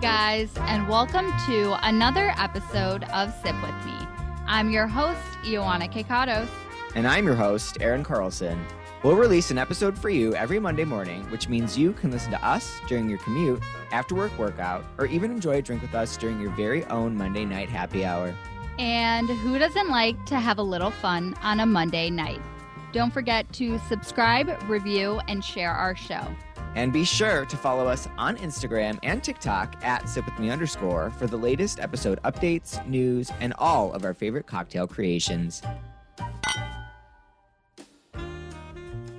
Guys, and welcome to another episode of Sip With Me. I'm your host, Ioana Kekatos. And I'm your host, Aaron Carlson. We'll release an episode for you every Monday morning, which means you can listen to us during your commute, after work workout, or even enjoy a drink with us during your very own Monday night happy hour. And who doesn't like to have a little fun on a Monday night? Don't forget to subscribe, review, and share our show. And be sure to follow us on Instagram and TikTok at sipwithme underscore for the latest episode updates, news, and all of our favorite cocktail creations.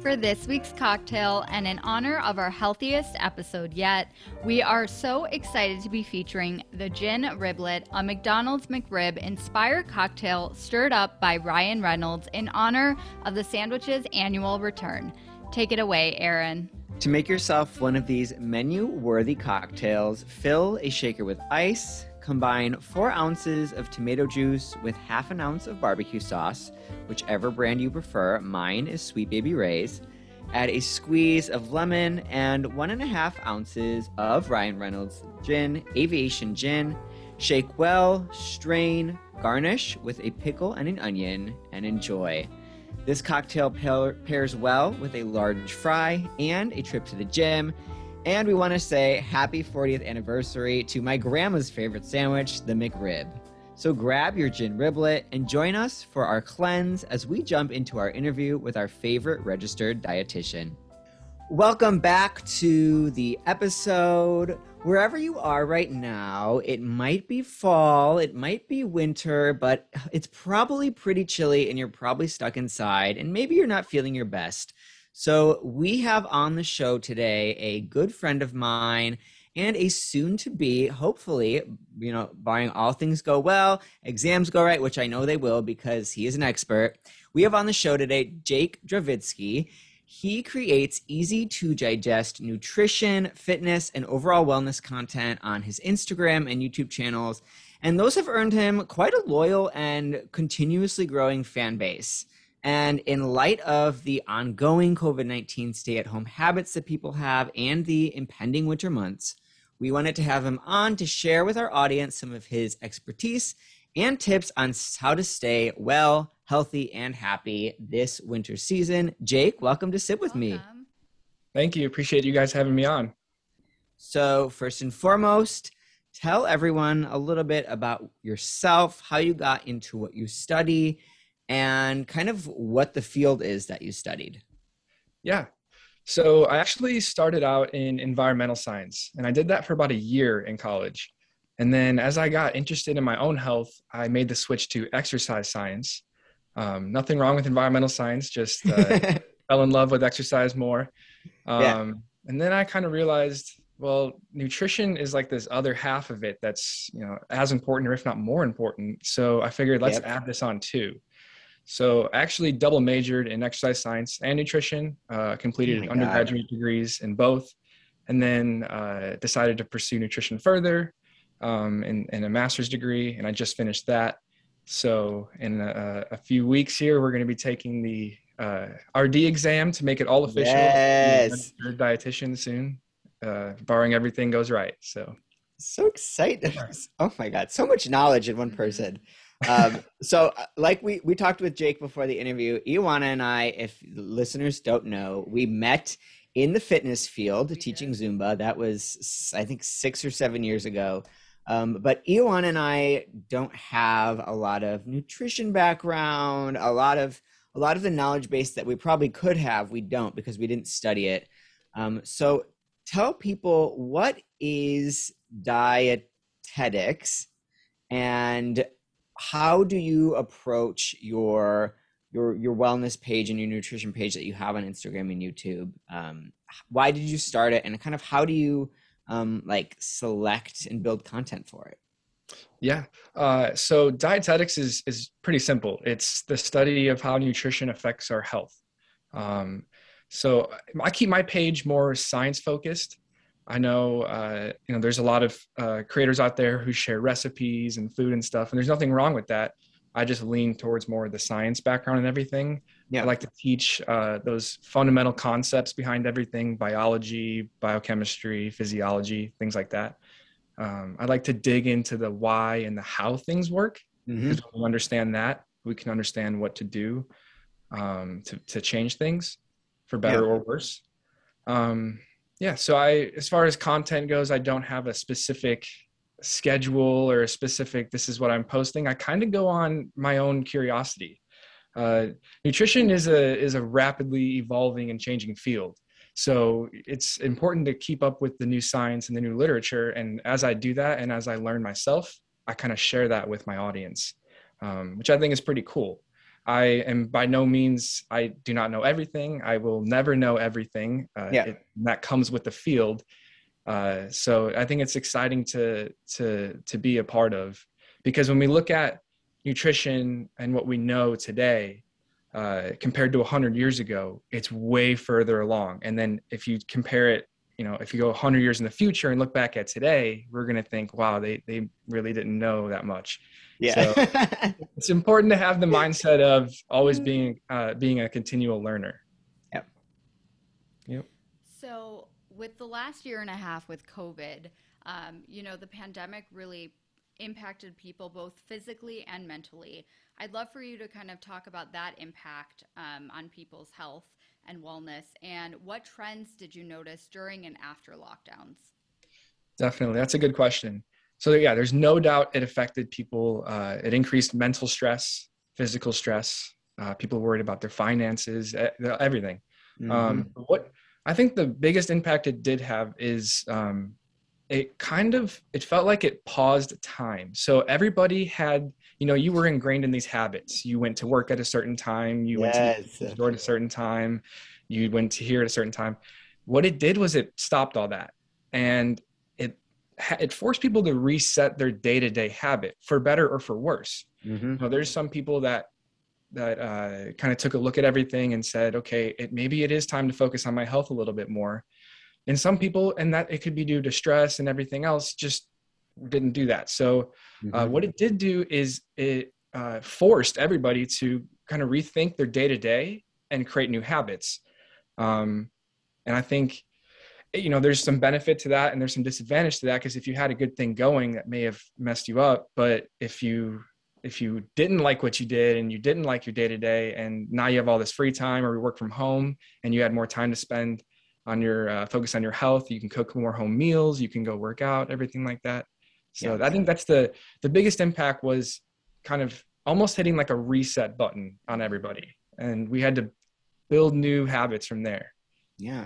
For this week's cocktail, and in honor of our healthiest episode yet, we are so excited to be featuring the Gin Riblet, a McDonald's McRib inspired cocktail stirred up by Ryan Reynolds in honor of the sandwich's annual return. Take it away, Aaron. To make yourself one of these menu worthy cocktails, fill a shaker with ice, combine four ounces of tomato juice with half an ounce of barbecue sauce, whichever brand you prefer. Mine is Sweet Baby Ray's. Add a squeeze of lemon and one and a half ounces of Ryan Reynolds gin, aviation gin. Shake well, strain, garnish with a pickle and an onion, and enjoy. This cocktail pairs well with a large fry and a trip to the gym. And we want to say happy 40th anniversary to my grandma's favorite sandwich, the McRib. So grab your gin riblet and join us for our cleanse as we jump into our interview with our favorite registered dietitian. Welcome back to the episode wherever you are right now, it might be fall, it might be winter, but it's probably pretty chilly and you're probably stuck inside and maybe you're not feeling your best. So, we have on the show today a good friend of mine and a soon to be, hopefully, you know, barring all things go well, exams go right, which I know they will because he is an expert. We have on the show today Jake Dravitsky. He creates easy to digest nutrition, fitness, and overall wellness content on his Instagram and YouTube channels. And those have earned him quite a loyal and continuously growing fan base. And in light of the ongoing COVID 19 stay at home habits that people have and the impending winter months, we wanted to have him on to share with our audience some of his expertise and tips on how to stay well, healthy, and happy this winter season. Jake, welcome to Sip with welcome. me. Thank you. Appreciate you guys having me on. So, first and foremost, tell everyone a little bit about yourself, how you got into what you study, and kind of what the field is that you studied. Yeah. So, I actually started out in environmental science, and I did that for about a year in college. And then as I got interested in my own health, I made the switch to exercise science. Um, nothing wrong with environmental science, just uh, fell in love with exercise more. Um, yeah. And then I kind of realized, well, nutrition is like this other half of it that's, you know, as important or if not more important. So I figured let's yep. add this on too. So I actually double majored in exercise science and nutrition, uh, completed oh undergraduate God. degrees in both, and then uh, decided to pursue nutrition further um, in, in a master's degree, and I just finished that. So in a, a few weeks here, we're going to be taking the uh, RD exam to make it all official. Yes, dietitian soon, uh, barring everything goes right. So so excited! Oh my god, so much knowledge in one mm-hmm. person. um, so uh, like we we talked with Jake before the interview, Ioana and I, if listeners don't know, we met in the fitness field teaching Zumba. That was I think six or seven years ago. Um, but Ioana and I don't have a lot of nutrition background, a lot of a lot of the knowledge base that we probably could have, we don't because we didn't study it. Um, so tell people what is dietetics and how do you approach your your your wellness page and your nutrition page that you have on Instagram and YouTube? Um, why did you start it, and kind of how do you um, like select and build content for it? Yeah. Uh, so dietetics is is pretty simple. It's the study of how nutrition affects our health. Um, so I keep my page more science focused. I know uh, you know there's a lot of uh, creators out there who share recipes and food and stuff, and there's nothing wrong with that. I just lean towards more of the science background and everything. Yeah. I like to teach uh, those fundamental concepts behind everything biology, biochemistry, physiology, things like that. Um, I like to dig into the why and the how things work. Mhm. Because when we understand that, we can understand what to do um, to to change things for better or worse. Um, yeah. So I, as far as content goes, I don't have a specific schedule or a specific this is what i'm posting i kind of go on my own curiosity. Uh, nutrition is a is a rapidly evolving and changing field. So it's important to keep up with the new science and the new literature and as i do that and as i learn myself i kind of share that with my audience um, which i think is pretty cool. I am by no means i do not know everything. I will never know everything. Uh, Yeah. it, that comes with the field uh, so I think it's exciting to to to be a part of because when we look at nutrition and what we know today uh, compared to 100 years ago, it's way further along. And then if you compare it, you know, if you go 100 years in the future and look back at today, we're going to think, wow, they they really didn't know that much. Yeah. It's important to have the mindset of always being uh, being a continual learner. So, with the last year and a half with COVID, um, you know, the pandemic really impacted people both physically and mentally. I'd love for you to kind of talk about that impact um, on people's health and wellness, and what trends did you notice during and after lockdowns? Definitely. That's a good question. So, yeah, there's no doubt it affected people. Uh, it increased mental stress, physical stress, uh, people worried about their finances, everything. Mhm. Um, what I think the biggest impact it did have is um, it kind of it felt like it paused time. So everybody had, you know, you were ingrained in these habits. You went to work at a certain time. You went to Yes. the store at a certain time. You went to here at a certain time. What it did was it stopped all that, and it it forced people to reset their day to day habit for better or for worse. Mhm. You know, there's some people that that uh, kind of took a look at everything and said, okay, it, maybe it is time to focus on my health a little bit more. And some people, and that it could be due to stress and everything else, just didn't do that. So uh, Mhm. what it did do is it uh, forced everybody to kind of rethink their day to day and create new habits. Um, and I think you know there's some benefit to that and there's some disadvantage to that because if you had a good thing going that may have messed you up but if you if you didn't like what you did and you didn't like your day to day and now you have all this free time or you work from home and you had more time to spend on your uh, focus on your health you can cook more home meals you can go work out everything like that. So Yeah. i think that's the the biggest impact was kind of almost hitting like a reset button on everybody. And we had to build new habits from there. Yeah,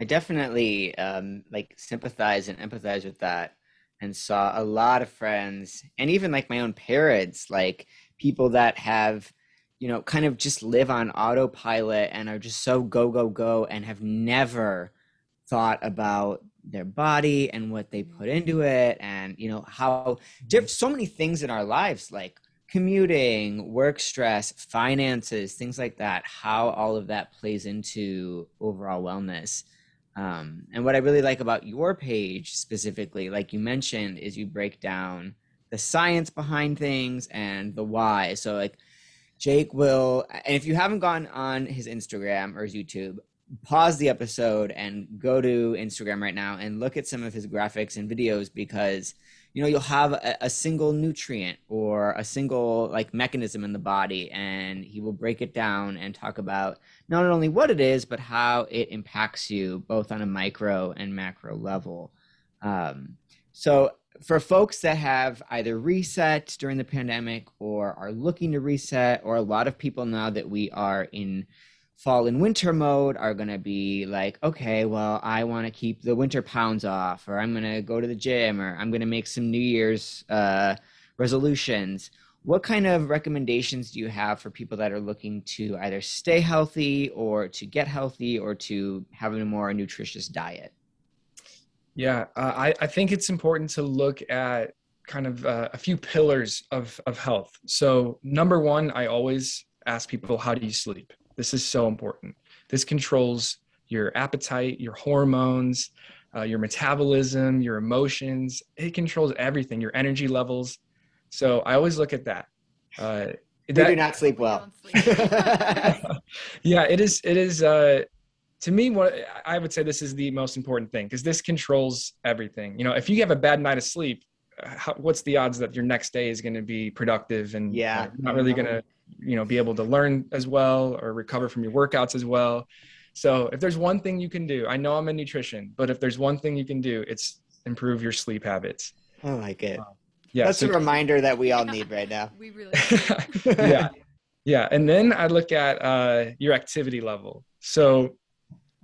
I definitely um, like sympathize and empathize with that, and saw a lot of friends, and even like my own parents, like people that have, you know, kind of just live on autopilot and are just so go go go, and have never thought about their body and what they put into mm-hmm. it, and you know how diff- so many things in our lives, like commuting, work stress, finances, things like that, how all of that plays into overall wellness. Um, and what I really like about your page specifically, like you mentioned, is you break down the science behind things and the why. So, like, Jake will, and if you haven't gone on his Instagram or his YouTube, pause the episode and go to Instagram right now and look at some of his graphics and videos because you know you'll have a, a single nutrient or a single like mechanism in the body and he will break it down and talk about not only what it is but how it impacts you both on a micro and macro level. Um, so for folks that have either reset during the pandemic or are looking to reset or a lot of people now that we are in fall and winter mode are going to be like, okay, well, I want to keep the winter pounds off, or I'm going to go to the gym, or I'm going to make some New Year's uh, resolutions. What kind of recommendations do you have for people that are looking to either stay healthy or to get healthy or to have a more nutritious diet? Yeah, uh, I, I think it's important to look at kind of uh, a few pillars of, of health. So, number one, I always ask people, how do you sleep? This is so important. This controls your appetite, your hormones, uh, your metabolism, your emotions. It controls everything, your energy levels. So, I always look at that. Uh, We that- do not sleep well. don't sleep. yeah it is it is uh to me, what I would say this is the most important thing because this controls everything. You know, if you have a bad night of sleep, how, what's the odds that your next day is going to be productive and Yeah. uh, not really going to, you know, be able to learn as well or recover from your workouts as well. So if there's one thing you can do, I know I'm in nutrition, but if there's one thing you can do, it's improve your sleep habits. I like it. Yeah. That's so- a reminder that we all need right now. We really yeah yeah and then i look at uh, your activity level so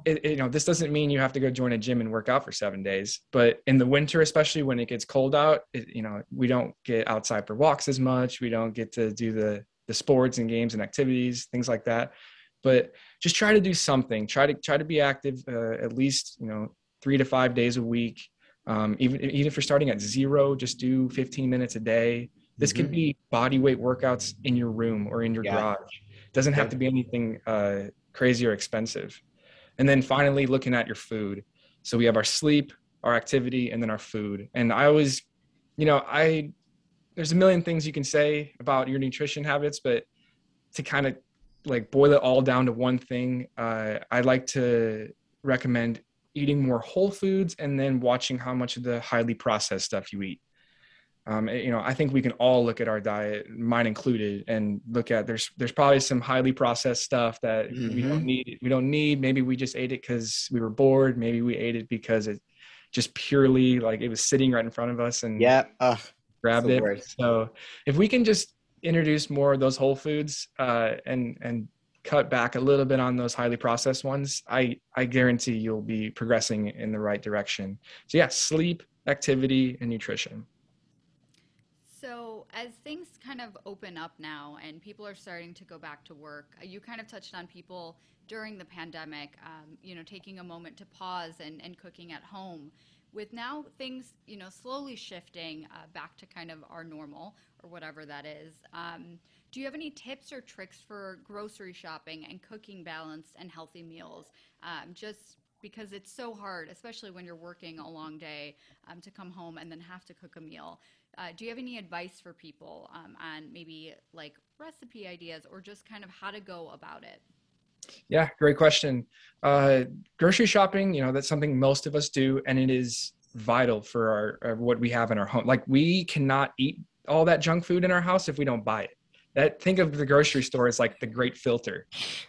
it, it- you know this doesn't mean you have to go join a gym and work out for seven days but in the winter especially when it gets cold out it, you know we don't get outside for walks as much we don't get to do the the sports and games and activities things like that but just try to do something try to try to be active uh, at least you know three to five days a week um, even even if you're starting at zero just do 15 minutes a day this could Mhm. be body weight workouts in your room or in your Yeah. garage. Doesn't have to be anything uh, crazy or expensive. And then finally, looking at your food. So we have our sleep, our activity, and then our food. And I always, you know, I there's a million things you can say about your nutrition habits, but to kind of like boil it all down to one thing, uh, I like to recommend eating more whole foods and then watching how much of the highly processed stuff you eat. Um, you know i think we can all look at our diet mine included and look at there's there's probably some highly processed stuff that we don't need we don't need. Maybe we just ate it because we were bored. Maybe we ate it because it just purely like it was sitting right in front of us and Yeah. Ugh, grabbed it worst. so if we can just introduce more of those whole foods uh, and and cut back a little bit on those highly processed ones i i guarantee you'll be progressing in the right direction so yeah sleep activity and nutrition So, as things kind of open up now and people are starting to go back to work, uh, you kind of touched on people during the pandemic, um, you know, taking a moment to pause and, and cooking at home. With now things, you know, slowly shifting uh, back to kind of our normal or whatever that is, um, do you have any tips or tricks for grocery shopping and cooking balanced and healthy meals? Um, just because it's so hard, especially when you're working a long day, um, to come home and then have to cook a meal. Uh, do you have any advice for people um, on maybe like recipe ideas or just kind of how to go about it? Yeah, great question. Uh, grocery shopping, you know, that's something most of us do, and it is vital for our, uh, what we have in our home. Like we cannot eat all that junk food in our house if we don't buy it. That think of the grocery store as like the great filter.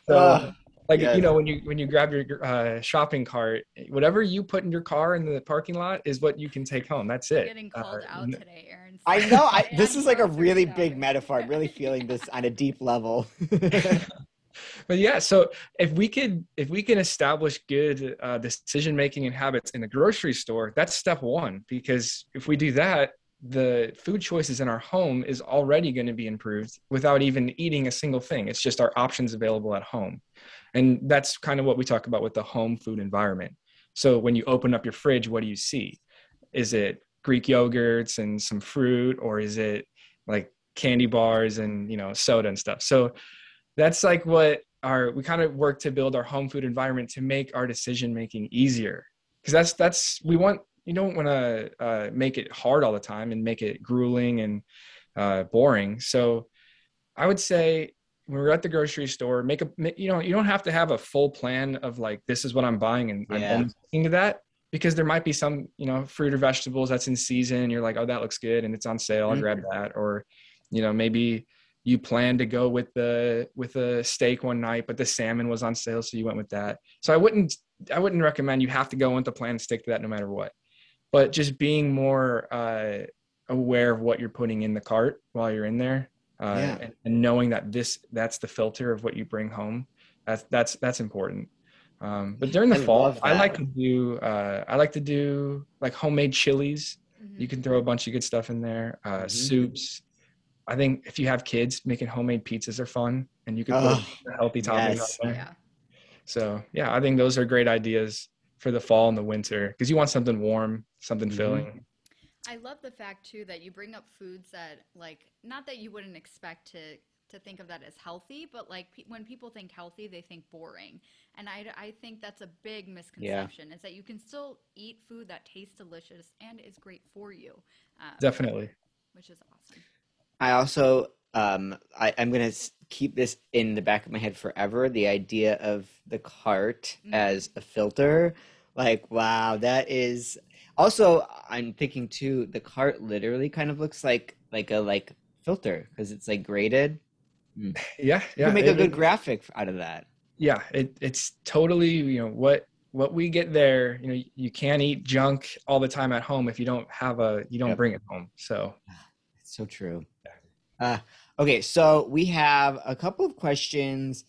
So, Ugh, like yes. you know, when you when you grab your uh, shopping cart, whatever you put in your car in the parking lot is what you can take home. That's I'm it. getting called Uh, out today, Aaron. I know. I, this is like a really big metaphor. I'm really feeling this on a deep level. but yeah so if we could if we can establish good uh, decision making and habits in the grocery store that's step one because if we do that the food choices in our home is already going to be improved without even eating a single thing. It's just our options available at home. And that's kind of what we talk about with the home food environment. So when you open up your fridge what do you see? Is it greek yogurts and some fruit or is it like candy bars and you know soda and stuff? So that's like what our we kind of work to build our home food environment to make our decision making easier because that's that's we want you don't want to uh, make it hard all the time and make it grueling and uh, boring so i would say when we're at the grocery store make a you know you don't have to have a full plan of like this is what i'm buying and i'm Yeah. only sticking to that because there might be some you know fruit or vegetables that's in season and you're like oh that looks good and it's on sale i'll Mhm. grab that or you know maybe you planned to go with the with a steak one night but the salmon was on sale so you went with that so i wouldn't i wouldn't recommend you have to go with the plan and stick to that no matter what but just being more uh, aware of what you're putting in the cart while you're in there uh, Yeah. and, and knowing that this that's the filter of what you bring home that's that's that's important um, but during the I fall i like to do uh, i like to do like homemade chilies Mhm. you can throw a bunch of good stuff in there uh, Mhm. soups i think if you have kids making homemade pizzas are fun and you can Oh, put healthy toppings yes. on there Yeah. so yeah i think those are great ideas for the fall and the winter because you want something warm something Mhm. filling I love the fact too that you bring up foods that like not that you wouldn't expect to to think of that as healthy, but like pe- when people think healthy, they think boring, and I I think that's a big misconception is that you can still eat food that tastes delicious and is great for you, um, definitely which is awesome. I also um, I, I'm gonna keep this in the back of my head forever. The idea of the cart Mhm. as a filter, like wow, that is. Also, I'm thinking too. The cart literally kind of looks like like a like filter because it's like graded. Yeah, You yeah. can make a it- good graphic out of that. yeah it, it's totally you know what what we get there you know you can't eat junk all the time at home if you don't have a you don't Yep. bring it home so It's so true. Uh, okay, so we have a couple of questions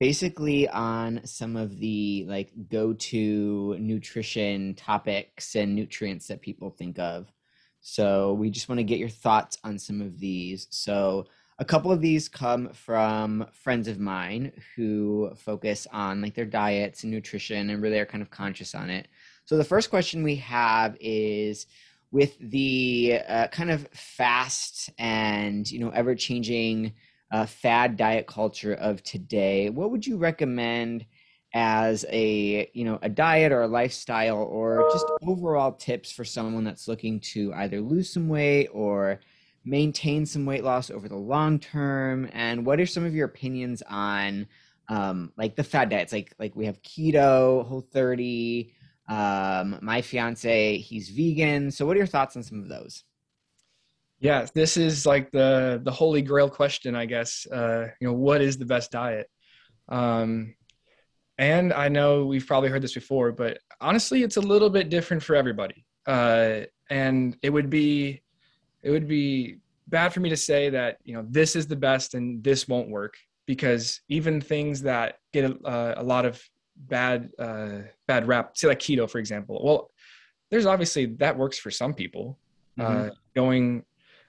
basically on some of the like go-to nutrition topics and nutrients that people think of. So we just want to get your thoughts on some of these. So a couple of these come from friends of mine who focus on like their diets and nutrition and really are kind of conscious on it. So the first question we have is with the uh, kind of fast and you know ever changing uh, fad diet culture of today what would you recommend as a you know a diet or a lifestyle or just overall tips for someone that's looking to either lose some weight or maintain some weight loss over the long term? And what are some of your opinions on um, like the fad diets? Like like we have keto whole 30 um, my fiance, he's vegan. So, what are your thoughts on some of those? yeah this is like the the holy grail question i guess uh you know what is the best diet um and i know we've probably heard this before but honestly it's a little bit different for everybody uh and it would be it would be bad for me to say that you know this is the best and this won't work because even things that get a, a lot of bad uh bad rap. Say like keto for example. Well there's obviously that works for some people uh going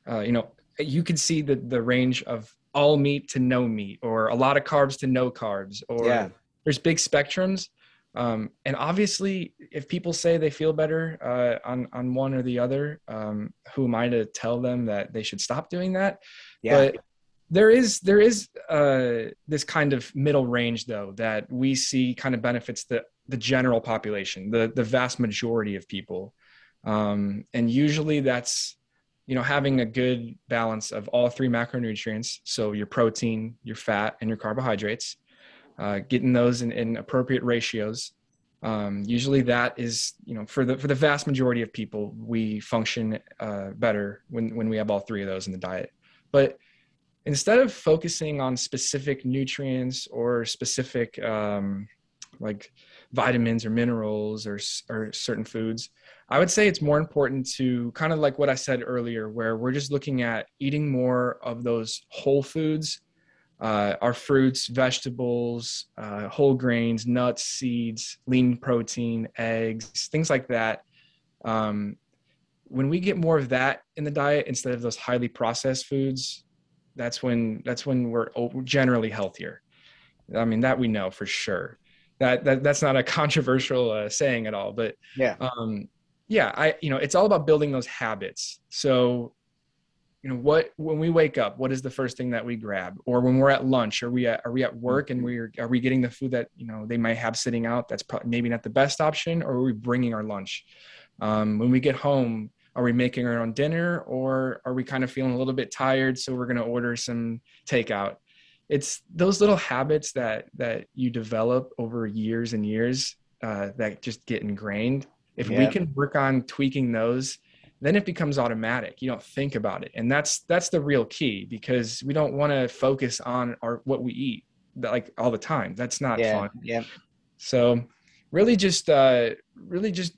uh, you know you can see the the range of all meat to no meat or a lot of carbs to no carbs or Yeah. there's big spectrums. Um, and obviously if people say they feel better uh, on on one or the other um, who am i to tell them that they should stop doing that? Yeah, but there is there is uh, this kind of middle range though that we see kind of benefits the the general population the the vast majority of people. Um, and usually that's you know having a good balance of all three macronutrients so your protein your fat and your carbohydrates uh, getting those in, in appropriate ratios. Um, usually that is you know for the for the vast majority of people we function uh, better when when we have all three of those in the diet. But instead of focusing on specific nutrients or specific um, like vitamins or minerals or, or certain foods i would say it's more important to kind of like what i said earlier where we're just looking at eating more of those whole foods uh, our fruits vegetables uh, whole grains nuts seeds lean protein eggs things like that. Um, when we get more of that in the diet instead of those highly processed foods that's when that's when we're generally healthier. I mean that we know for sure. That, that that's not a controversial uh, saying at all but yeah, um yeah i you know it's all about building those habits. So you know what when we wake up what is the first thing that we grab? Or when we're at lunch are we at, are we at work and we're are we getting the food that you know they might have sitting out that's probably maybe not the best option? Or are we bringing our lunch? Um, when we get home are we making our own dinner or are we kind of feeling a little bit tired so we're going to order some takeout? It's those little habits that that you develop over years and years uh, that just get ingrained. If we can work on tweaking those then it becomes automatic. You don't think about it. And that's that's the real key because we don't want to focus on our what we eat like all the time. That's not yeah, fun. yeah, so really just uh really just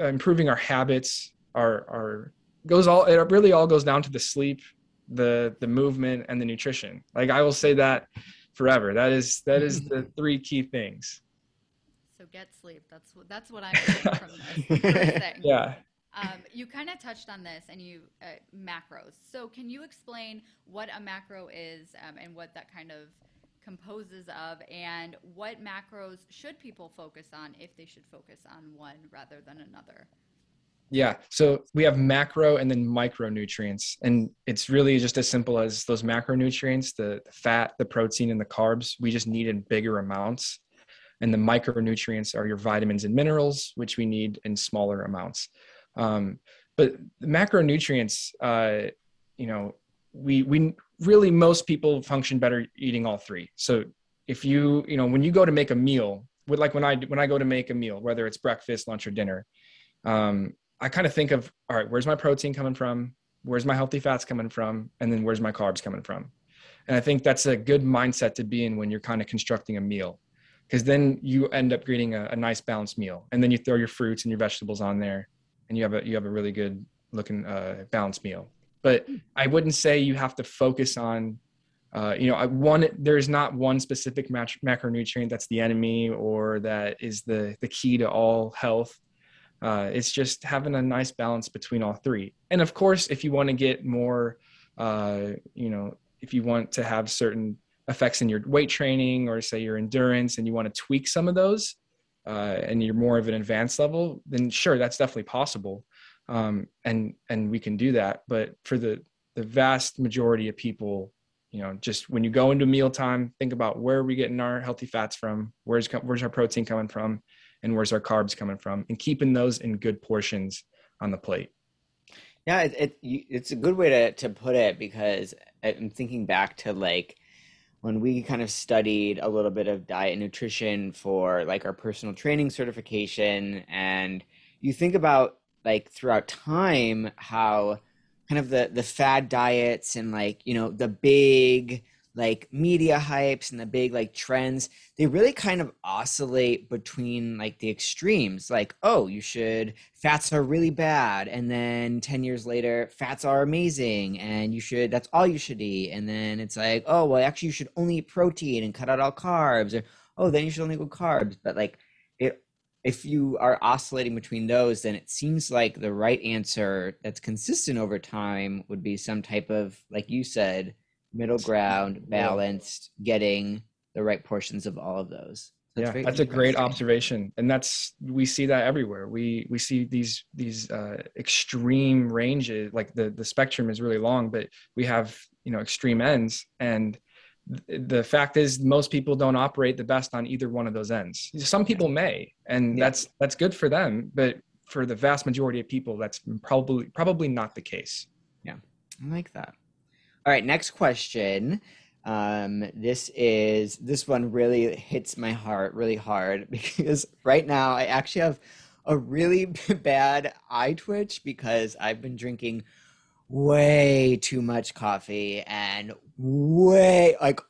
improving our habits our our goes all it really all goes down to the sleep the the movement and the nutrition like i will say that forever that is that is the three key things So get sleep. That's what that's what I'm from this. Yeah Um, you kind of touched on this, and you uh, macros. So can you explain what a macro is um, and what that kind of composes of, and what macros should people focus on if they should focus on one rather than another? Yeah. So we have macro and then micronutrients. And it's really just as simple as those macronutrients, the, fat, the protein, and the carbs, we just need in bigger amounts. And the micronutrients are your vitamins and minerals, which we need in smaller amounts. Um, but the macronutrients, uh, you know, we we really most people function better eating all three. So if you you know when you go to make a meal, with like when I when I go to make a meal, whether it's breakfast, lunch, or dinner, um, I kind of think of all right, where's my protein coming from? Where's my healthy fats coming from? And then where's my carbs coming from? And I think that's a good mindset to be in when you're kind of constructing a meal, because then you end up creating a, a nice balanced meal, and then you throw your fruits and your vegetables on there, and you have a you have a really good looking uh, balanced meal. But I wouldn't say you have to focus on, uh, you know, I, one. There's not one specific mac- macronutrient that's the enemy or that is the the key to all health. Uh, it's just having a nice balance between all three. And of course, if you want to get more, uh, you know, if you want to have certain effects in your weight training or say your endurance and you want to tweak some of those uh, and you're more of an advanced level, then sure, that's definitely possible um, and and we can do that. But for the the vast majority of people, you know, just when you go into mealtime, think about where are we getting our healthy fats from, where's where's our protein coming from, and where's our carbs coming from, and keeping those in good portions on the plate. Yeah, it, it it's a good way to to put it because I'm thinking back to like when we kind of studied a little bit of diet and nutrition for like our personal training certification and you think about like throughout time how kind of the the fad diets and like you know the big like media hypes and the big like trends they really kind of oscillate between like the extremes. Like oh you should fats are really bad and then 10 years later fats are amazing and you should that's all you should eat. And then it's like oh well actually you should only eat protein and cut out all carbs or oh then you should only go carbs. But like it if you are oscillating between those, then it seems like the right answer that's consistent over time would be some type of, like you said, middle ground, balanced, getting the right portions of all of those. That's yeah, that's a great observation, and that's we see that everywhere. We we see these these uh, extreme ranges, like the the spectrum is really long, but we have you know extreme ends, and the fact is most people don't operate the best on either one of those ends. Some people may and yeah. that's that's good for them but for the vast majority of people that's probably probably not the case. Yeah i like that all right next question um this is this one really hits my heart really hard because right now i actually have a really bad eye twitch because i've been drinking way too much coffee and way like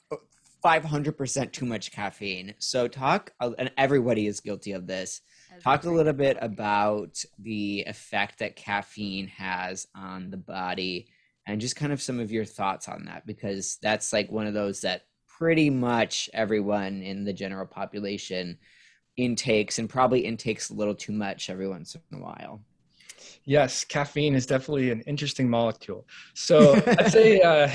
500% too much caffeine. So talk and everybody is guilty of this. talk a little bit about the effect that caffeine has on the body and just kind of some of your thoughts on that because that's like one of those that pretty much everyone in the general population intakes and probably intakes a little too much every once in a while. Yes, caffeine is definitely an interesting molecule. So I'd say uh,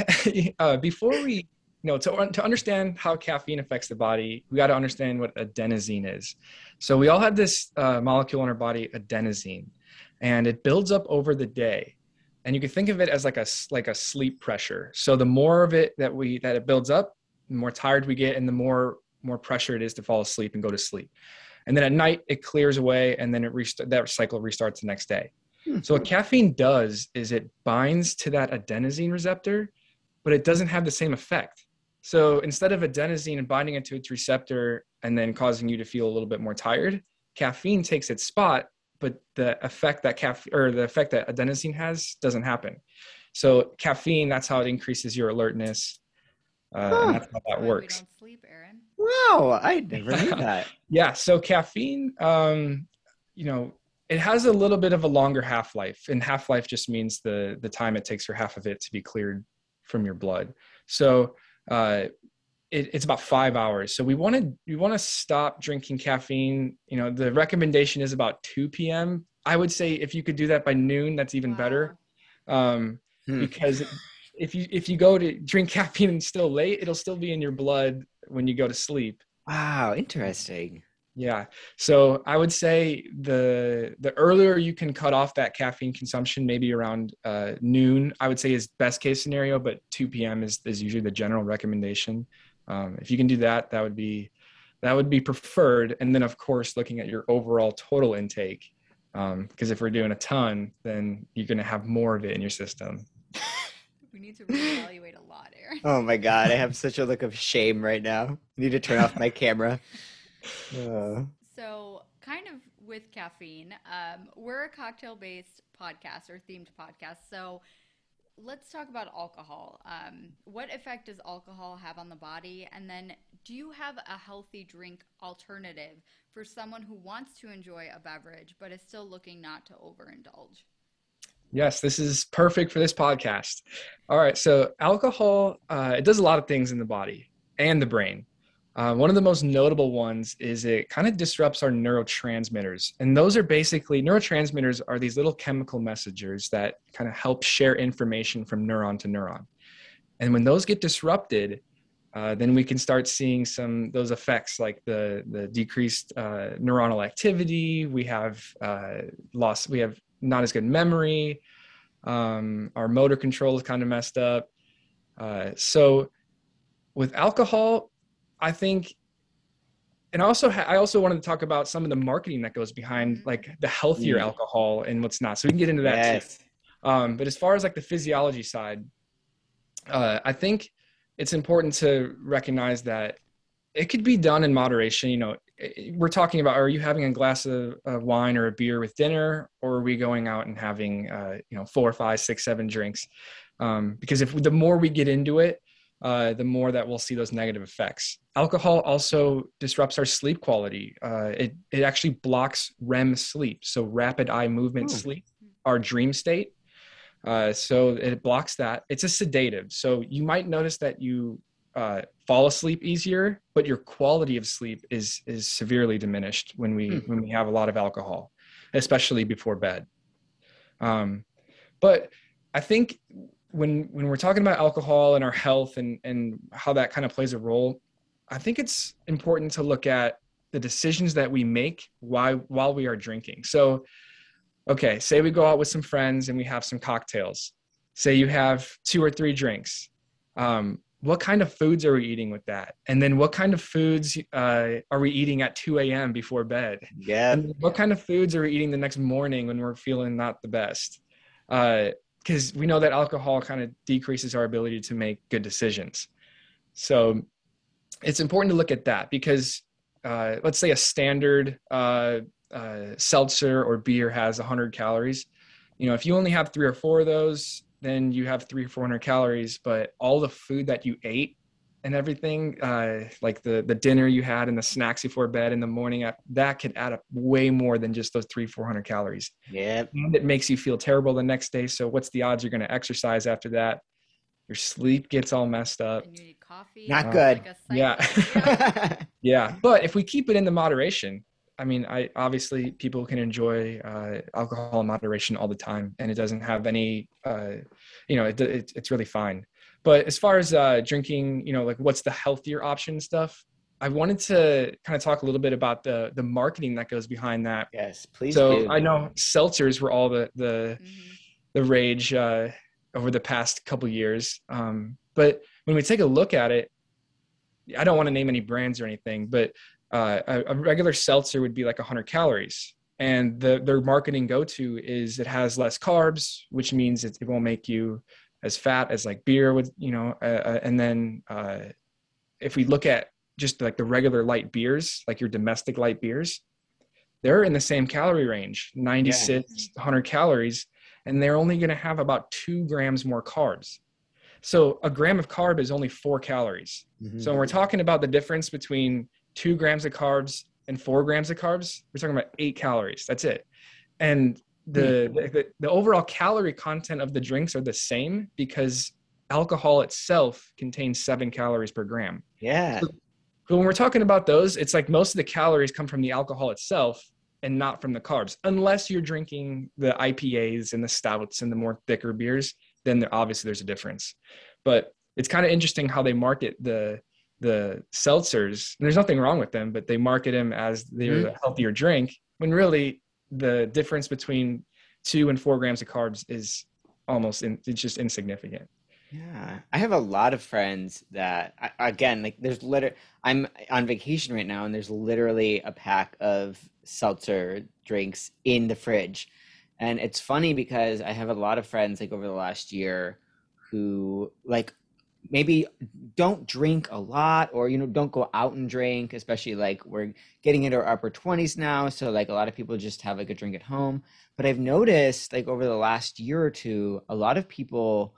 uh, before we, you know, to, to understand how caffeine affects the body, we got to understand what adenosine is. So we all have this uh, molecule in our body, adenosine, and it builds up over the day. And you can think of it as like a like a sleep pressure. So the more of it that we that it builds up, the more tired we get, and the more more pressure it is to fall asleep and go to sleep. And then at night it clears away, and then it rest- that cycle restarts the next day. Hmm. So what caffeine does is it binds to that adenosine receptor, but it doesn't have the same effect. So instead of adenosine binding into its receptor and then causing you to feel a little bit more tired, caffeine takes its spot, but the effect that caffeine or the effect that adenosine has doesn't happen. So caffeine, that's how it increases your alertness. Uh, huh. and that's how that works. Sleep, wow, I never knew that. yeah, so caffeine, um, you know, it has a little bit of a longer half life, and half life just means the the time it takes for half of it to be cleared from your blood. So uh, it, it's about five hours. So we want to we want to stop drinking caffeine. You know, the recommendation is about two p.m. I would say if you could do that by noon, that's even wow. better, um, hmm. because if you if you go to drink caffeine and still late, it'll still be in your blood when you go to sleep. Wow, interesting. Yeah. So I would say the the earlier you can cut off that caffeine consumption, maybe around uh, noon, I would say is best case scenario, but 2 p.m. is, is usually the general recommendation. Um, if you can do that, that would be that would be preferred. And then of course, looking at your overall total intake, because um, if we're doing a ton, then you're going to have more of it in your system. We need to reevaluate a lot, Aaron. Oh my god, I have such a look of shame right now. I need to turn off my camera. Uh, So, kind of with caffeine, um, we're a cocktail based podcast or themed podcast. So, let's talk about alcohol. Um, what effect does alcohol have on the body? And then, do you have a healthy drink alternative for someone who wants to enjoy a beverage but is still looking not to overindulge? Yes, this is perfect for this podcast. All right, so alcohol uh, it does a lot of things in the body and the brain. Uh, one of the most notable ones is it kind of disrupts our neurotransmitters, and those are basically neurotransmitters are these little chemical messengers that kind of help share information from neuron to neuron. And when those get disrupted, uh, then we can start seeing some those effects like the the decreased uh, neuronal activity. We have uh, loss. We have not as good memory. Um, our motor control is kind of messed up. Uh, so with alcohol, I think, and also ha- I also wanted to talk about some of the marketing that goes behind like the healthier Mm. alcohol and what's not. So we can get into that too. Um, but as far as like the physiology side, uh, I think it's important to recognize that it could be done in moderation. You know, we're talking about are you having a glass of, of wine or a beer with dinner, or are we going out and having uh, you know four, five, six, seven drinks? Um, because if the more we get into it, uh, the more that we'll see those negative effects. Alcohol also disrupts our sleep quality. Uh, it it actually blocks REM sleep, so rapid eye movement Hmm. sleep, our dream state. Uh, so it blocks that. It's a sedative, so you might notice that you uh, fall asleep easier, but your quality of sleep is is severely diminished when we Hmm. when we have a lot of alcohol, especially before bed. Um, but I think when when we're talking about alcohol and our health and and how that kind of plays a role, I think it's important to look at the decisions that we make while while we are drinking. So, okay, say we go out with some friends and we have some cocktails. Say you have two or three drinks. Um, what kind of foods are we eating with that? And then what kind of foods uh, are we eating at 2 a.m. before bed? Yeah. And what kind of foods are we eating the next morning when we're feeling not the best? Because we know that alcohol kind of decreases our ability to make good decisions. So it's important to look at that because uh, let's say a standard uh, uh, seltzer or beer has 100 calories. You know, if you only have three or four of those, then you have three or 400 calories. But all the food that you ate and everything, uh, like the the dinner you had and the snacks before bed in the morning, uh, that could add up way more than just those three, 400 calories. Yeah, And it makes you feel terrible the next day. So what's the odds you're going to exercise after that? Your sleep gets all messed up. And you need coffee. Not It's good. like Yeah. Yeah. Yeah, but if we keep it in the moderation, I mean, I obviously people can enjoy uh, alcohol in moderation all the time, and it doesn't have any, uh, you know, it, it, it's really fine. But as far as uh, drinking, you know, like what's the healthier option stuff, I wanted to kind of talk a little bit about the the marketing that goes behind that. yes, please so do. I know seltzers were all the the Mhm. the rage uh, over the past couple years. Um, but when we take a look at it, I don't want to name any brands or anything, but uh, a, a regular seltzer would be like 100 calories. And the, their marketing go to is it has less carbs, which means it, it won't make you as fat as like beer would, you know. Uh, uh, and then uh, if we look at just like the regular light beers, like your domestic light beers, they're in the same calorie range, 96, 100 calories, and they're only going to have about two grams more carbs. So a gram of carb is only four calories. Mhm. So when we're talking about the difference between two grams of carbs and four grams of carbs, we're talking about eight calories. That's it. And Hmm. the, the, the overall calorie content of the drinks are the same because alcohol itself contains seven calories per gram. yeah. But when we're talking about those, it's like most of the calories come from the alcohol itself and not from the carbs. Unless you're drinking the IPAs and the stouts and the more thicker beers, then there, obviously there's a difference. But it's kind of interesting how they market the the seltzers. There's nothing wrong with them, but they market them as they're hmm. a healthier drink when really the difference between two and four grams of carbs is almost in, it's just insignificant. Yeah, I have a lot of friends that, again, like there's liter. I'm on vacation right now, and there's literally a pack of seltzer drinks in the fridge, and it's funny because I have a lot of friends like over the last year who like maybe don't drink a lot or you know don't go out and drink especially like we're getting into our upper 20s now so like a lot of people just have like a drink at home. But i've noticed like over the last year or two a lot of people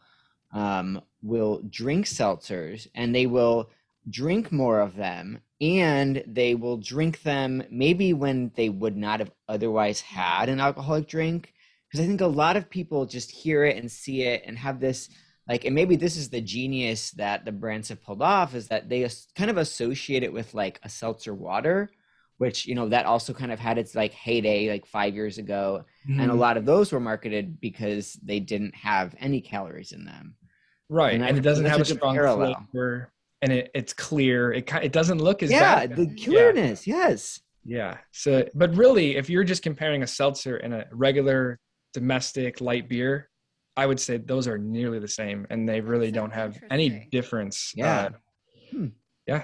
um, will drink seltzers and they will drink more of them and they will drink them maybe when they would not have otherwise had an alcoholic drink. Because i think a lot of people just hear it and see it and have this like and maybe this is the genius that the brands have pulled off is that they kind of associate it with like a seltzer water which you know that also kind of had its like heyday like five years ago mm-hmm. and a mm-hmm. lot of those were marketed because they didn't have any calories in them right and, and it doesn't have a strong parallel. flavor and it, it's clear it it doesn't look as yeah bad. the clearness yeah. yes yeah so but really if you're just comparing a seltzer and a regular domestic light beer I would say those are nearly the same, and they really don't have any difference. Yeah. Uh, hmm. Yeah.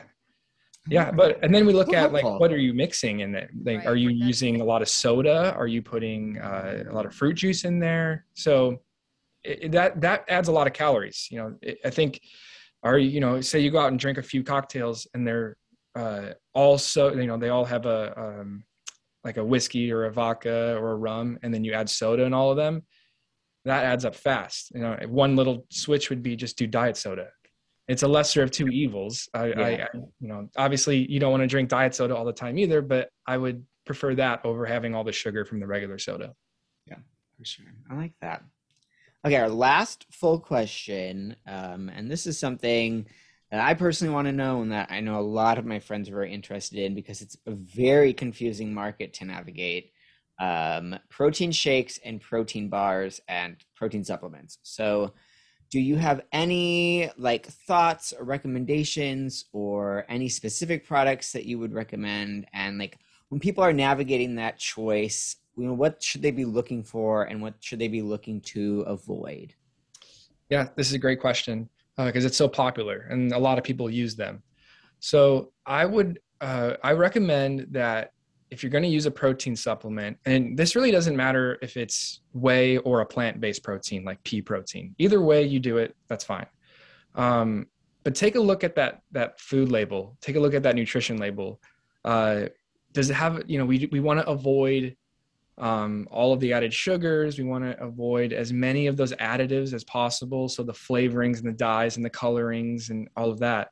Yeah, but and then we look at like what are you mixing in it? Like, right. are you using a lot of soda? Are you putting uh, a lot of fruit juice in there? So it, that that adds a lot of calories. You know, it, I think, are you know, say you go out and drink a few cocktails and they're uh, all so you know they all have a um, like a whiskey or a vodka or a rum, and then you add soda in all of them that adds up fast. You know, one little switch would be just do diet soda. It's a lesser of two evils. I, yeah. I, I you know, obviously you don't want to drink diet soda all the time either, but I would prefer that over having all the sugar from the regular soda. Yeah, for sure. I like that. Okay, our last full question, um, and this is something that I personally want to know, and that I know a lot of my friends are very interested in because it's a very confusing market to navigate um, protein shakes and protein bars and protein supplements. So, do you have any like thoughts or recommendations or any specific products that you would recommend? And like when people are navigating that choice, you know, what should they be looking for and what should they be looking to avoid? Yeah, this is a great question because uh, it's so popular and a lot of people use them. So I would uh, I recommend that if you're going to use a protein supplement, and this really doesn't matter if it's whey or a plant based protein like pea protein, either way you do it, that's fine. Um, but take a look at that that food label. Take a look at that nutrition label. Uh, does it have you know we we want to avoid um, all of the added sugars. We want to avoid as many of those additives as possible. So the flavorings and the dyes and the colorings and all of that.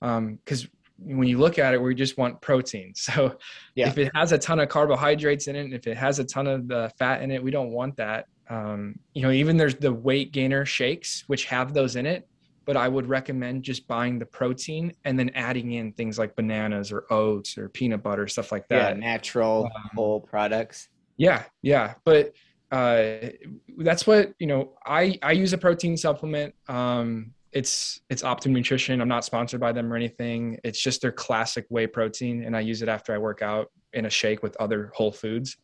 Because um, when you look at it, we just want protein. So yeah. if it has a ton of carbohydrates in it, if it has a ton of the fat in it, we don't want that. Um, you know, even there's the weight gainer shakes, which have those in it, but I would recommend just buying the protein and then adding in things like bananas or oats or peanut butter, stuff like that. Yeah, natural um, whole products. Yeah, yeah. But uh, that's what, you know, I, I use a protein supplement. Um, it's it's Optimum Nutrition. I'm not sponsored by them or anything. It's just their classic whey protein, and I use it after I work out in a shake with other whole foods.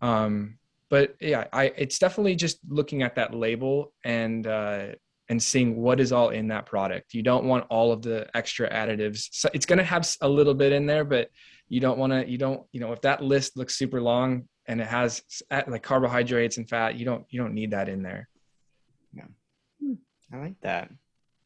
Um, but yeah, I it's definitely just looking at that label and uh, and seeing what is all in that product. You don't want all of the extra additives. So it's going to have a little bit in there, but you don't want to. You don't you know if that list looks super long and it has like carbohydrates and fat, you don't you don't need that in there. Yeah, I like that.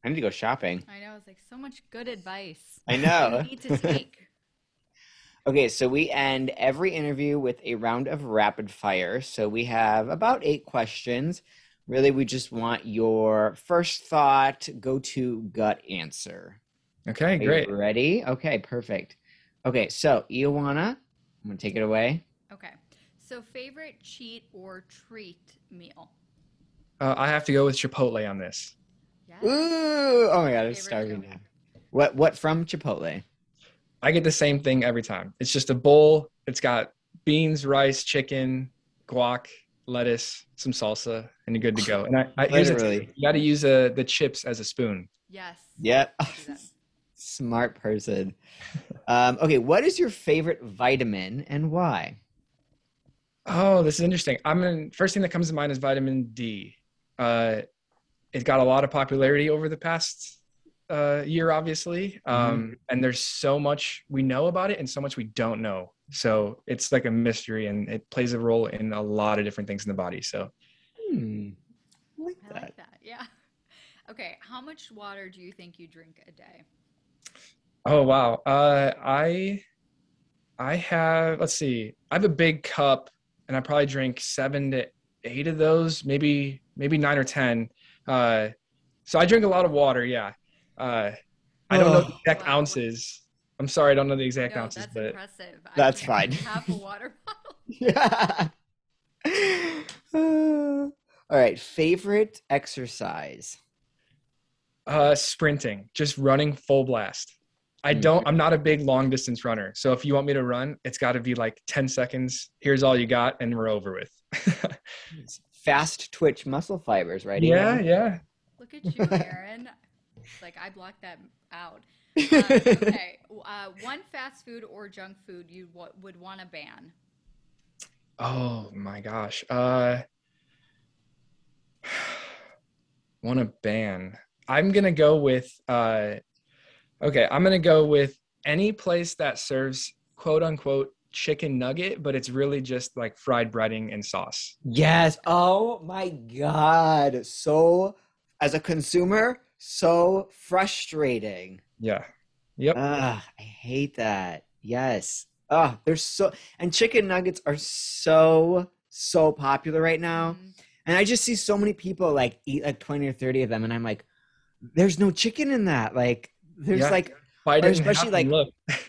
I need to go shopping. I know. It's like so much good advice. I know. need to take. okay, so we end every interview with a round of rapid fire. So we have about eight questions. Really, we just want your first thought, go to gut answer. Okay, Are great. ready? Okay, perfect. Okay, so Ioana, I'm gonna take it away. Okay. So favorite cheat or treat meal? Uh, I have to go with Chipotle on this. Ooh! Oh my god, I'm starving now. What? What from Chipotle? I get the same thing every time. It's just a bowl. It's got beans, rice, chicken, guac, lettuce, some salsa, and you're good to go. And I, I here's you got to use a, uh, the chips as a spoon. Yes. Yep. Smart person. Um, okay, what is your favorite vitamin and why? Oh, this is interesting. I'm in, first thing that comes to mind is vitamin D. Uh, it got a lot of popularity over the past uh, year, obviously. Mm-hmm. Um, mm-hmm. And there's so much we know about it and so much we don't know. So it's like a mystery and it plays a role in a lot of different things in the body. So hmm. I like that. I like that. Yeah. Okay, how much water do you think you drink a day? Oh wow. Uh, I I have let's see. I have a big cup, and I probably drink seven to eight of those, maybe maybe nine or ten. Uh, so I drink a lot of water. Yeah. Uh, I don't know the exact Wow. ounces. I'm sorry, I don't know the exact no, ounces, that's but impressive. I That's can't fine. Half a water bottle. Yeah. All right. Favorite exercise? uh, sprinting, just running full blast. I Mm. don't. I'm not a big long distance runner. So if you want me to run, it's got to be like 10 seconds. Here's all you got, and we're over with. Fast twitch muscle fibers, right? yeah, Ian? yeah. Look at you, Aaron. It's like I blocked that out. Um, okay, uh, one fast food or junk food you w- would want to ban. Oh my gosh. Uh want to ban. I'm going to go with uh okay, I'm going to go with any place that serves quote unquote chicken nugget, but it's really just like fried breading and sauce. Yes. Oh my God. So, as a consumer, so frustrating. Yeah. Yep. Ah, I hate that. Yes. Ah, they're so, and chicken nuggets are so, so popular right now. Mm, And I just see so many people like eat like 20 or 30 of them. And I'm like, there's no chicken in that. Like, there's Yeah. like, Bite or it especially, and like, look.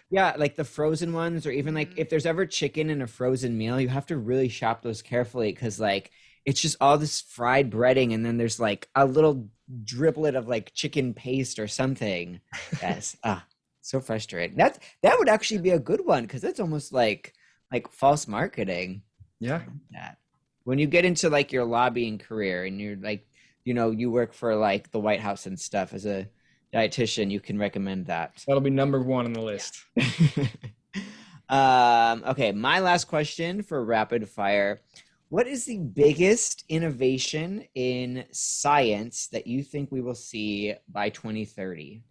yeah, like the frozen ones, or even like Mhm. if there's ever chicken in a frozen meal, you have to really shop those carefully because like it's just all this fried breading, and then there's like a little driblet of like chicken paste or something. Yes, ah, so frustrating. That's that would actually be a good one because that's almost like like false marketing. Yeah. That when you get into like your lobbying career and you're like, you know, you work for like the White House and stuff as a dietitian, you can recommend that. That'll be number 1 on the list. um, okay, my last question for rapid fire. What is the biggest innovation in science that you think we will see by 2030?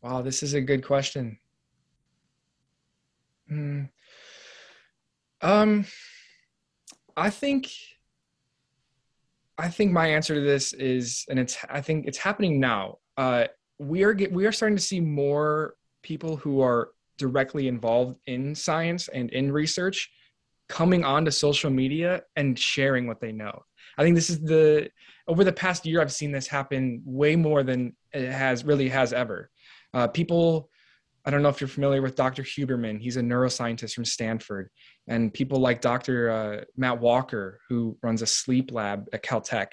Wow, this is a good question. Hmm. Um, I think, I think my answer to this is, and it's, I think it's happening now. Uh, we are get, we are starting to see more people who are directly involved in science and in research coming onto social media and sharing what they know. I think this is the over the past year I've seen this happen way more than it has really has ever. Uh, people, I don't know if you're familiar with Dr. Huberman. He's a neuroscientist from Stanford, and people like Dr. Uh, Matt Walker, who runs a sleep lab at Caltech.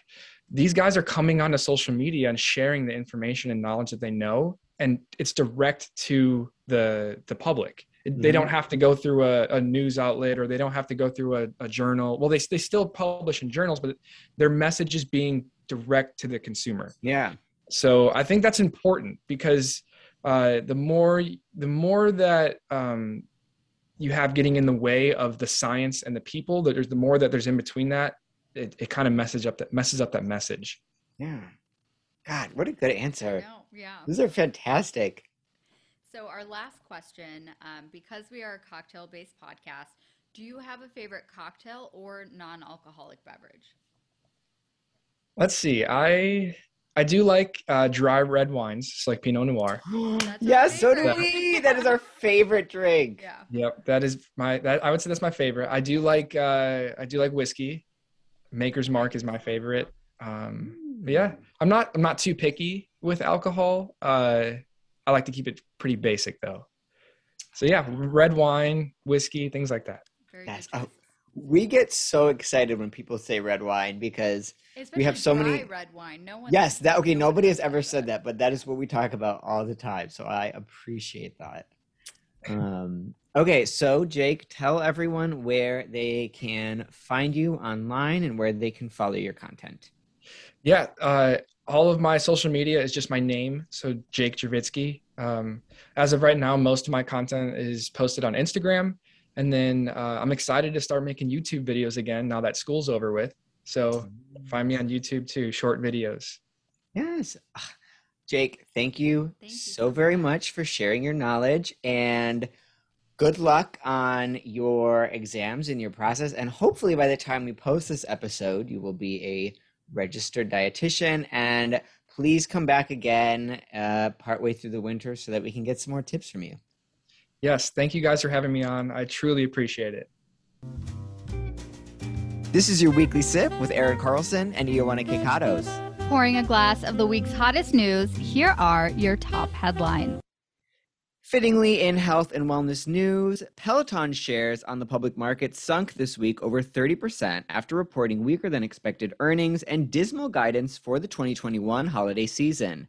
These guys are coming onto social media and sharing the information and knowledge that they know, and it's direct to the the public. They Mhm. don't have to go through a, a news outlet or they don't have to go through a, a journal. Well, they, they still publish in journals, but their message is being direct to the consumer. Yeah. So I think that's important because uh, the more the more that um, you have getting in the way of the science and the people, that there's the more that there's in between that, it, it kind of messes up that messes up that message. Yeah. God, what a good answer. No, yeah. These are fantastic. So our last question, um, because we are a cocktail-based podcast, do you have a favorite cocktail or non-alcoholic beverage? Let's see. I I do like uh, dry red wines, just like Pinot Noir. yes, so do we. That is our favorite drink. Yeah. Yep, that is my. That, I would say that's my favorite. I do like. Uh, I do like whiskey. Maker's Mark is my favorite. Um, but yeah, I'm not. I'm not too picky with alcohol. Uh, I like to keep it pretty basic though. So yeah, red wine, whiskey, things like that. Very Yes. good Oh, choice. We get so excited when people say red wine because we have Especially so many- red wine. No one. yes, that okay, nobody has ever said that, but that is what we talk about all the time. So I appreciate that. Um okay, so Jake, tell everyone where they can find you online and where they can follow your content. Yeah, uh, all of my social media is just my name, so Jake Javitsky. Um, as of right now, most of my content is posted on Instagram, and then uh, I'm excited to start making YouTube videos again now that school's over with. So find me on YouTube too, short videos. Yes. Ah, Jake, thank you Thank you so so very much. much for sharing your knowledge and good luck on your exams and your process. And hopefully, by the time we post this episode, you will be a registered dietitian. And please come back again uh, partway through the winter so that we can get some more tips from you. Yes, thank you guys for having me on. I truly appreciate it. This is your weekly sip with Aaron Carlson and Ioana Kekatos. Pouring a glass of the week's hottest news, here are your top headlines. Fittingly, in health and wellness news, Peloton shares on the public market sunk this week over 30% after reporting weaker than expected earnings and dismal guidance for the 2021 holiday season.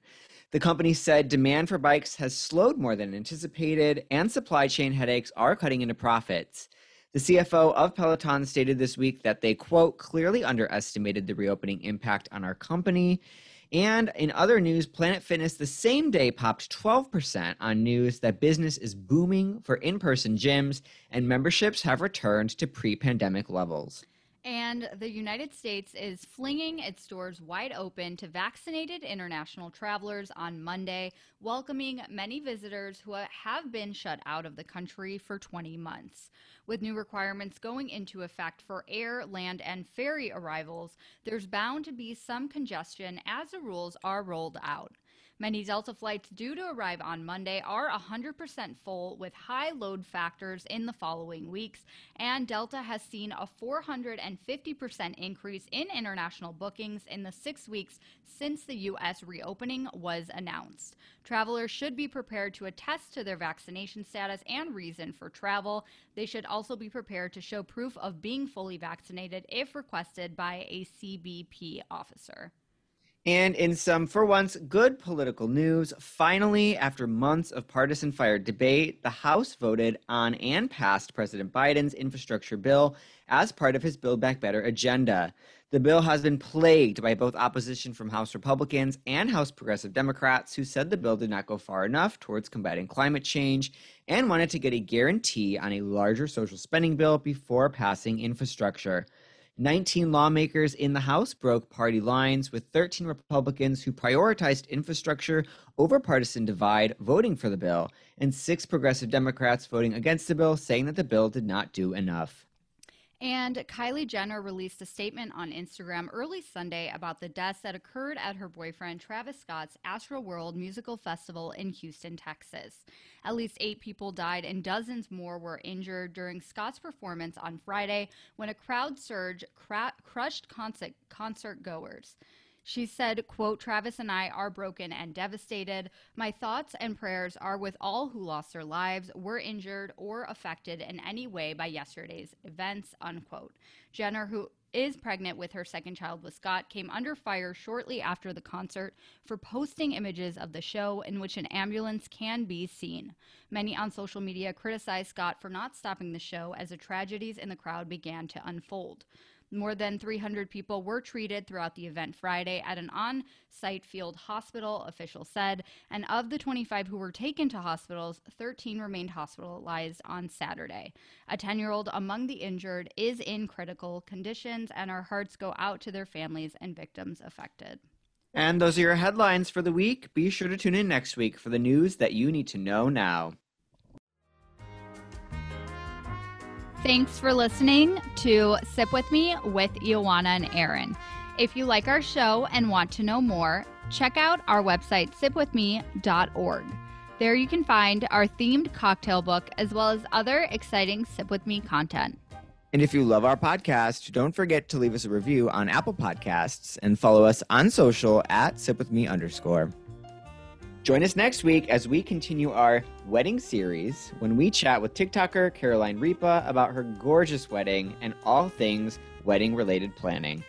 The company said demand for bikes has slowed more than anticipated, and supply chain headaches are cutting into profits. The CFO of Peloton stated this week that they, quote, clearly underestimated the reopening impact on our company and in other news, Planet Fitness the same day popped 12% on news that business is booming for in person gyms and memberships have returned to pre pandemic levels. And the United States is flinging its doors wide open to vaccinated international travelers on Monday, welcoming many visitors who have been shut out of the country for 20 months. With new requirements going into effect for air, land, and ferry arrivals, there's bound to be some congestion as the rules are rolled out. Many Delta flights due to arrive on Monday are 100% full with high load factors in the following weeks, and Delta has seen a 450% increase in international bookings in the six weeks since the U.S. reopening was announced. Travelers should be prepared to attest to their vaccination status and reason for travel. They should also be prepared to show proof of being fully vaccinated if requested by a CBP officer. And in some, for once, good political news, finally, after months of partisan fired debate, the House voted on and passed President Biden's infrastructure bill as part of his Build Back Better agenda. The bill has been plagued by both opposition from House Republicans and House Progressive Democrats who said the bill did not go far enough towards combating climate change and wanted to get a guarantee on a larger social spending bill before passing infrastructure. 19 lawmakers in the House broke party lines, with 13 Republicans who prioritized infrastructure over partisan divide voting for the bill, and six progressive Democrats voting against the bill, saying that the bill did not do enough. And Kylie Jenner released a statement on Instagram early Sunday about the deaths that occurred at her boyfriend Travis Scott's Astroworld musical festival in Houston, Texas. At least eight people died and dozens more were injured during Scott's performance on Friday when a crowd surge cra- crushed concert, concert goers. She said, quote, Travis and I are broken and devastated. My thoughts and prayers are with all who lost their lives, were injured, or affected in any way by yesterday's events, unquote. Jenner, who is pregnant with her second child with Scott, came under fire shortly after the concert for posting images of the show in which an ambulance can be seen. Many on social media criticized Scott for not stopping the show as the tragedies in the crowd began to unfold. More than 300 people were treated throughout the event Friday at an on site field hospital, officials said. And of the 25 who were taken to hospitals, 13 remained hospitalized on Saturday. A 10 year old among the injured is in critical conditions, and our hearts go out to their families and victims affected. And those are your headlines for the week. Be sure to tune in next week for the news that you need to know now. Thanks for listening to Sip With Me with Ioana and Aaron. If you like our show and want to know more, check out our website, sipwithme.org. There you can find our themed cocktail book as well as other exciting Sip With Me content. And if you love our podcast, don't forget to leave us a review on Apple Podcasts and follow us on social at sipwithme underscore. Join us next week as we continue our wedding series when we chat with TikToker Caroline Ripa about her gorgeous wedding and all things wedding related planning.